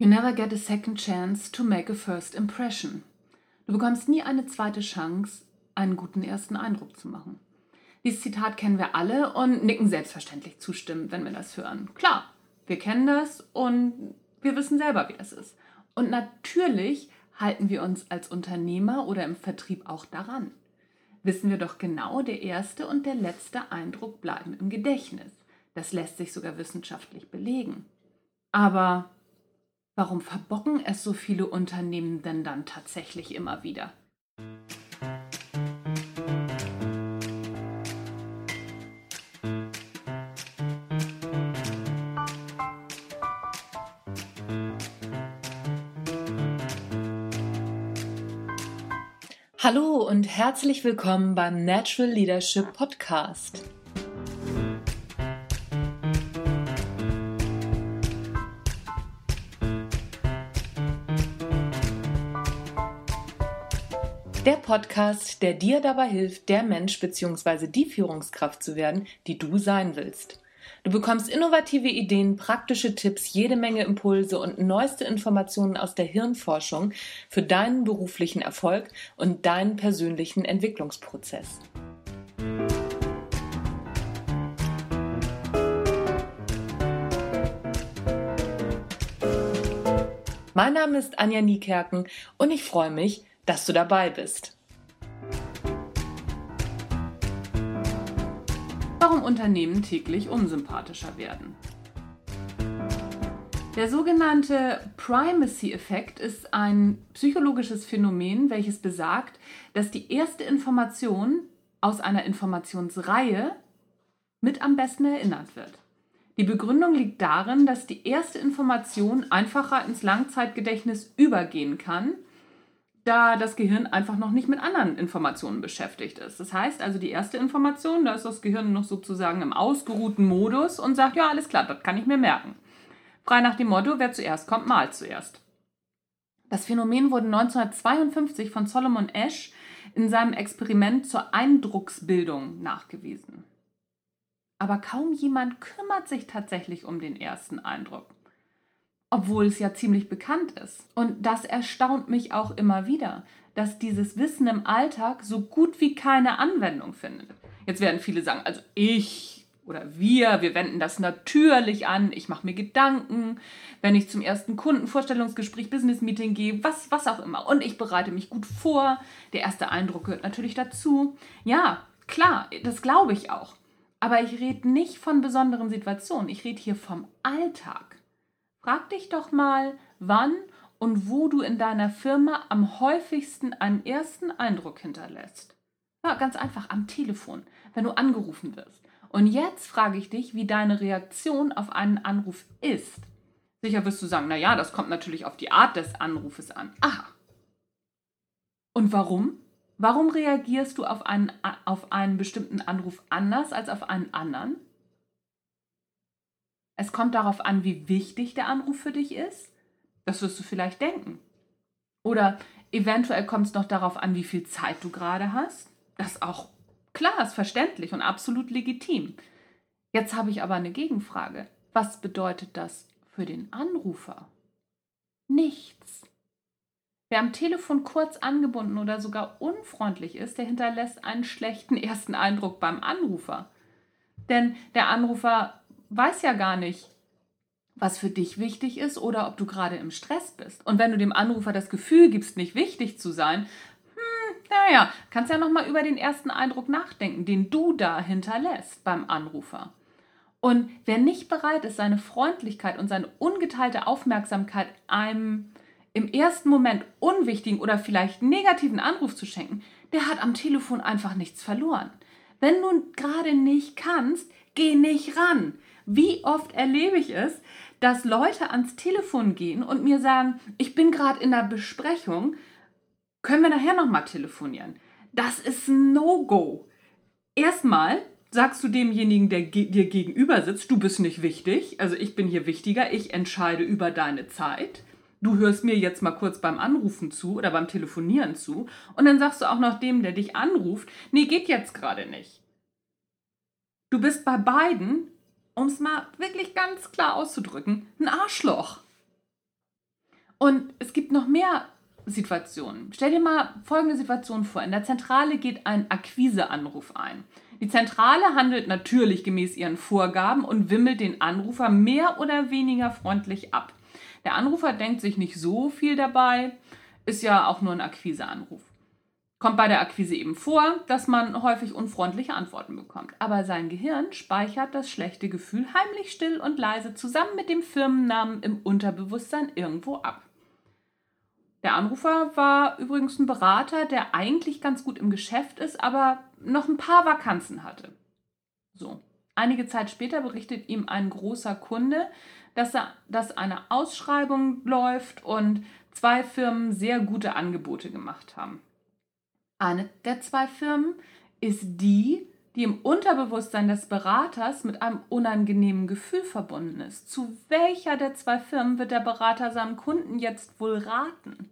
You never get a second chance to make a first impression. Du bekommst nie eine zweite Chance, einen guten ersten Eindruck zu machen. Dieses Zitat kennen wir alle und nicken selbstverständlich zustimmend, wenn wir das hören. Klar, wir kennen das und wir wissen selber, wie das ist. Und natürlich halten wir uns als Unternehmer oder im Vertrieb auch daran. Wissen wir doch genau, der erste und der letzte Eindruck bleiben im Gedächtnis. Das lässt sich sogar wissenschaftlich belegen. Aber Warum verbocken es so viele Unternehmen denn dann tatsächlich immer wieder? Hallo und herzlich willkommen beim Natural Leadership Podcast. Der Podcast, der dir dabei hilft, der Mensch bzw. die Führungskraft zu werden, die du sein willst. Du bekommst innovative Ideen, praktische Tipps, jede Menge Impulse und neueste Informationen aus der Hirnforschung für deinen beruflichen Erfolg und deinen persönlichen Entwicklungsprozess. Mein Name ist Anja Niekerken und ich freue mich, dass du dabei bist. Warum Unternehmen täglich unsympathischer werden. Der sogenannte Primacy-Effekt ist ein psychologisches Phänomen, welches besagt, dass die erste Information aus einer Informationsreihe mit am besten erinnert wird. Die Begründung liegt darin, dass die erste Information einfacher ins Langzeitgedächtnis übergehen kann da das Gehirn einfach noch nicht mit anderen Informationen beschäftigt ist. Das heißt also, die erste Information, da ist das Gehirn noch sozusagen im ausgeruhten Modus und sagt, ja, alles klar, das kann ich mir merken. Frei nach dem Motto, wer zuerst kommt, mal zuerst. Das Phänomen wurde 1952 von Solomon Ash in seinem Experiment zur Eindrucksbildung nachgewiesen. Aber kaum jemand kümmert sich tatsächlich um den ersten Eindruck obwohl es ja ziemlich bekannt ist. Und das erstaunt mich auch immer wieder, dass dieses Wissen im Alltag so gut wie keine Anwendung findet. Jetzt werden viele sagen, also ich oder wir, wir wenden das natürlich an, ich mache mir Gedanken, wenn ich zum ersten Kundenvorstellungsgespräch, Business-Meeting gehe, was, was auch immer. Und ich bereite mich gut vor, der erste Eindruck gehört natürlich dazu. Ja, klar, das glaube ich auch. Aber ich rede nicht von besonderen Situationen, ich rede hier vom Alltag. Frag dich doch mal, wann und wo du in deiner Firma am häufigsten einen ersten Eindruck hinterlässt. Ja, ganz einfach am Telefon, wenn du angerufen wirst. Und jetzt frage ich dich, wie deine Reaktion auf einen Anruf ist. Sicher wirst du sagen, naja, das kommt natürlich auf die Art des Anrufes an. Aha. Und warum? Warum reagierst du auf einen, auf einen bestimmten Anruf anders als auf einen anderen? Es kommt darauf an, wie wichtig der Anruf für dich ist. Das wirst du vielleicht denken. Oder eventuell kommt es noch darauf an, wie viel Zeit du gerade hast. Das ist auch klar, ist verständlich und absolut legitim. Jetzt habe ich aber eine Gegenfrage. Was bedeutet das für den Anrufer? Nichts. Wer am Telefon kurz angebunden oder sogar unfreundlich ist, der hinterlässt einen schlechten ersten Eindruck beim Anrufer. Denn der Anrufer weiß ja gar nicht, was für dich wichtig ist oder ob du gerade im Stress bist. Und wenn du dem Anrufer das Gefühl gibst, nicht wichtig zu sein, hm, naja, kannst ja nochmal über den ersten Eindruck nachdenken, den du da hinterlässt beim Anrufer. Und wer nicht bereit ist, seine Freundlichkeit und seine ungeteilte Aufmerksamkeit einem im ersten Moment unwichtigen oder vielleicht negativen Anruf zu schenken, der hat am Telefon einfach nichts verloren. Wenn du gerade nicht kannst, geh nicht ran. Wie oft erlebe ich es, dass Leute ans Telefon gehen und mir sagen, ich bin gerade in einer Besprechung, können wir nachher nochmal telefonieren? Das ist ein No-Go. Erstmal sagst du demjenigen, der dir gegenüber sitzt, du bist nicht wichtig, also ich bin hier wichtiger, ich entscheide über deine Zeit. Du hörst mir jetzt mal kurz beim Anrufen zu oder beim Telefonieren zu und dann sagst du auch noch dem, der dich anruft, nee, geht jetzt gerade nicht. Du bist bei beiden um es mal wirklich ganz klar auszudrücken, ein Arschloch. Und es gibt noch mehr Situationen. Stell dir mal folgende Situation vor. In der Zentrale geht ein Akquiseanruf ein. Die Zentrale handelt natürlich gemäß ihren Vorgaben und wimmelt den Anrufer mehr oder weniger freundlich ab. Der Anrufer denkt sich nicht so viel dabei, ist ja auch nur ein Akquiseanruf. Kommt bei der Akquise eben vor, dass man häufig unfreundliche Antworten bekommt. Aber sein Gehirn speichert das schlechte Gefühl heimlich still und leise zusammen mit dem Firmennamen im Unterbewusstsein irgendwo ab. Der Anrufer war übrigens ein Berater, der eigentlich ganz gut im Geschäft ist, aber noch ein paar Vakanzen hatte. So. Einige Zeit später berichtet ihm ein großer Kunde, dass, er, dass eine Ausschreibung läuft und zwei Firmen sehr gute Angebote gemacht haben. Eine der zwei Firmen ist die, die im Unterbewusstsein des Beraters mit einem unangenehmen Gefühl verbunden ist. Zu welcher der zwei Firmen wird der Berater seinem Kunden jetzt wohl raten?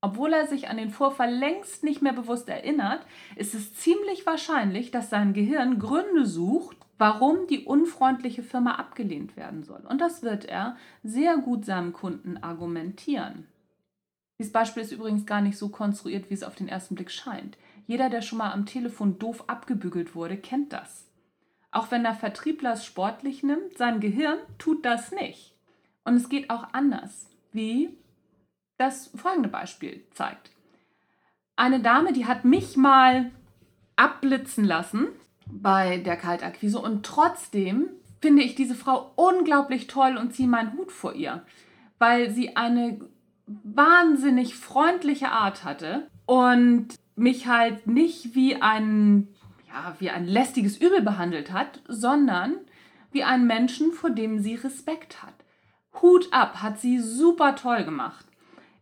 Obwohl er sich an den Vorfall längst nicht mehr bewusst erinnert, ist es ziemlich wahrscheinlich, dass sein Gehirn Gründe sucht, warum die unfreundliche Firma abgelehnt werden soll. Und das wird er sehr gut seinem Kunden argumentieren. Dieses Beispiel ist übrigens gar nicht so konstruiert, wie es auf den ersten Blick scheint. Jeder, der schon mal am Telefon doof abgebügelt wurde, kennt das. Auch wenn der Vertriebler es sportlich nimmt, sein Gehirn tut das nicht. Und es geht auch anders, wie das folgende Beispiel zeigt. Eine Dame, die hat mich mal abblitzen lassen bei der Kaltakquise und trotzdem finde ich diese Frau unglaublich toll und ziehe meinen Hut vor ihr, weil sie eine wahnsinnig freundliche Art hatte und mich halt nicht wie ein, ja, wie ein lästiges Übel behandelt hat, sondern wie einen Menschen, vor dem sie Respekt hat. Hut ab, hat sie super toll gemacht.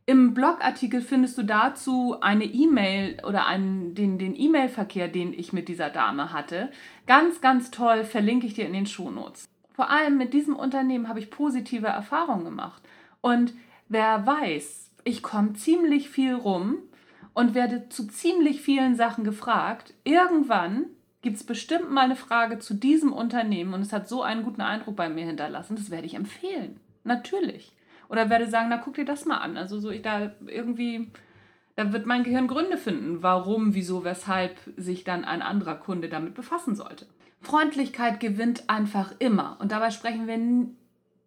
Im Blogartikel findest du dazu eine E-Mail oder einen, den, den E-Mail-Verkehr, den ich mit dieser Dame hatte. Ganz, ganz toll, verlinke ich dir in den Shownotes. Vor allem mit diesem Unternehmen habe ich positive Erfahrungen gemacht. Und wer weiß, ich komme ziemlich viel rum und werde zu ziemlich vielen Sachen gefragt. Irgendwann gibt es bestimmt mal eine Frage zu diesem Unternehmen und es hat so einen guten Eindruck bei mir hinterlassen. Das werde ich empfehlen. Natürlich. Oder werde sagen, na guck dir das mal an. Also so ich da irgendwie, da wird mein Gehirn Gründe finden, warum, wieso, weshalb sich dann ein anderer Kunde damit befassen sollte. Freundlichkeit gewinnt einfach immer. Und dabei sprechen wir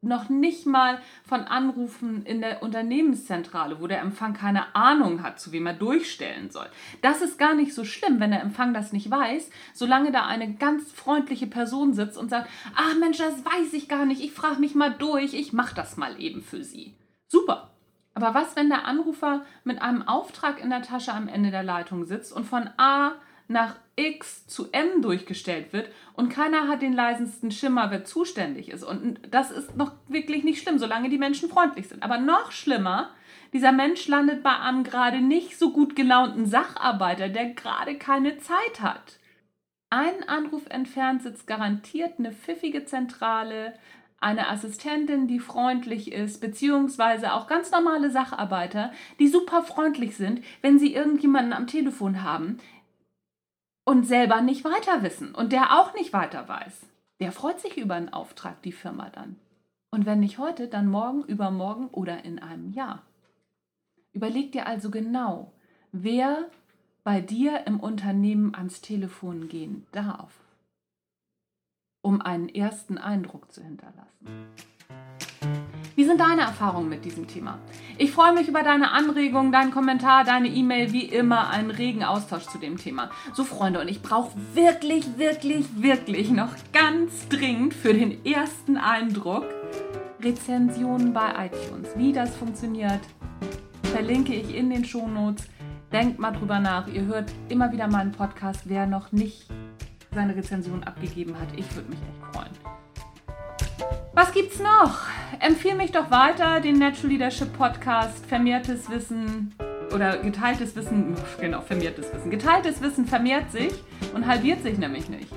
noch nicht mal von Anrufen in der Unternehmenszentrale, wo der Empfang keine Ahnung hat, zu wem er durchstellen soll. Das ist gar nicht so schlimm, wenn der Empfang das nicht weiß, solange da eine ganz freundliche Person sitzt und sagt, ach Mensch, das weiß ich gar nicht, ich frage mich mal durch, ich mache das mal eben für Sie. Super. Aber was, wenn der Anrufer mit einem Auftrag in der Tasche am Ende der Leitung sitzt und von A nach X zu M durchgestellt wird und keiner hat den leisesten Schimmer, wer zuständig ist. Und das ist noch wirklich nicht schlimm, solange die Menschen freundlich sind. Aber noch schlimmer, dieser Mensch landet bei einem gerade nicht so gut gelaunten Sacharbeiter, der gerade keine Zeit hat. Ein Anruf entfernt sitzt garantiert eine pfiffige Zentrale, eine Assistentin, die freundlich ist, beziehungsweise auch ganz normale Sacharbeiter, die super freundlich sind, wenn sie irgendjemanden am Telefon haben, und selber nicht weiter wissen und der auch nicht weiter weiß. Der freut sich über einen Auftrag, die Firma dann. Und wenn nicht heute, dann morgen, übermorgen oder in einem Jahr. Überleg dir also genau, wer bei dir im Unternehmen ans Telefon gehen darf, um einen ersten Eindruck zu hinterlassen. Wie sind deine Erfahrungen mit diesem Thema? Ich freue mich über deine Anregungen, deinen Kommentar, deine E-Mail, wie immer einen regen Austausch zu dem Thema. So Freunde, und ich brauche wirklich, wirklich, wirklich noch ganz dringend für den ersten Eindruck Rezensionen bei iTunes. Wie das funktioniert, verlinke ich in den Shownotes. Denkt mal drüber nach. Ihr hört immer wieder meinen Podcast, wer noch nicht seine Rezension abgegeben hat. Ich würde mich echt freuen. Was gibt's noch? Empfehle mich doch weiter, den Natural Leadership Podcast, vermehrtes Wissen oder geteiltes Wissen, genau, vermehrtes Wissen. Geteiltes Wissen vermehrt sich und halbiert sich nämlich nicht.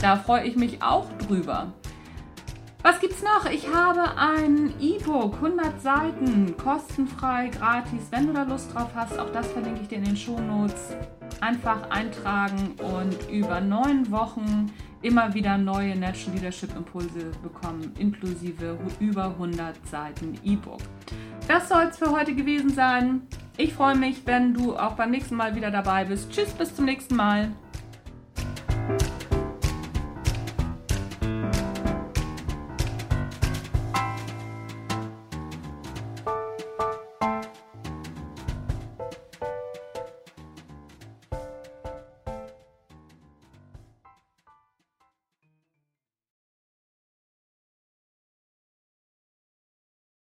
Da freue ich mich auch drüber. Was gibt's noch? Ich habe ein E-Book, 100 Seiten, kostenfrei, gratis. Wenn du da Lust drauf hast, auch das verlinke ich dir in den Shownotes. Einfach eintragen und über neun Wochen immer wieder neue Natural Leadership Impulse bekommen, inklusive über 100 Seiten E-Book. Das soll es für heute gewesen sein. Ich freue mich, wenn du auch beim nächsten Mal wieder dabei bist. Tschüss, bis zum nächsten Mal.